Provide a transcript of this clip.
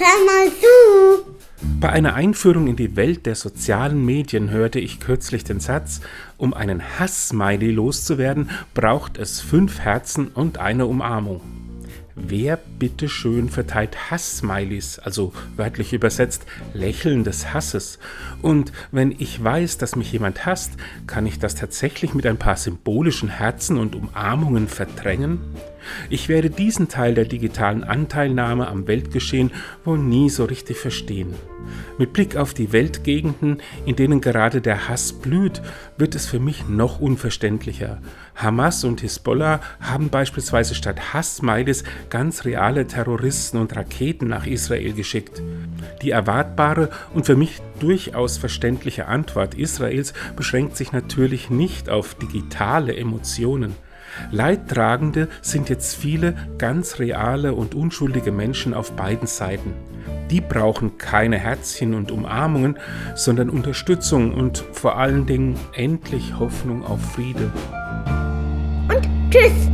hör mal zu. Bei einer Einführung in die Welt der sozialen Medien hörte ich kürzlich den Satz, um einen Hass-Smiley loszuwerden, braucht es fünf Herzen und eine Umarmung. Wer bitteschön verteilt Hass-Smileys, also wörtlich übersetzt Lächeln des Hasses? Und wenn ich weiß, dass mich jemand hasst, kann ich das tatsächlich mit ein paar symbolischen Herzen und Umarmungen verdrängen? Ich werde diesen Teil der digitalen Anteilnahme am Weltgeschehen wohl nie so richtig verstehen. Mit Blick auf die Weltgegenden, in denen gerade der Hass blüht, wird es für mich noch unverständlicher. Hamas und Hisbollah haben beispielsweise statt Hass-Smileys ganz reale Terroristen und Raketen nach Israel geschickt. Die erwartbare und für mich durchaus verständliche Antwort Israels beschränkt sich natürlich nicht auf digitale Emotionen. Leidtragende sind jetzt viele ganz reale und unschuldige Menschen auf beiden Seiten. Die brauchen keine Herzchen und Umarmungen, sondern Unterstützung und vor allen Dingen endlich Hoffnung auf Friede. Und tschüss.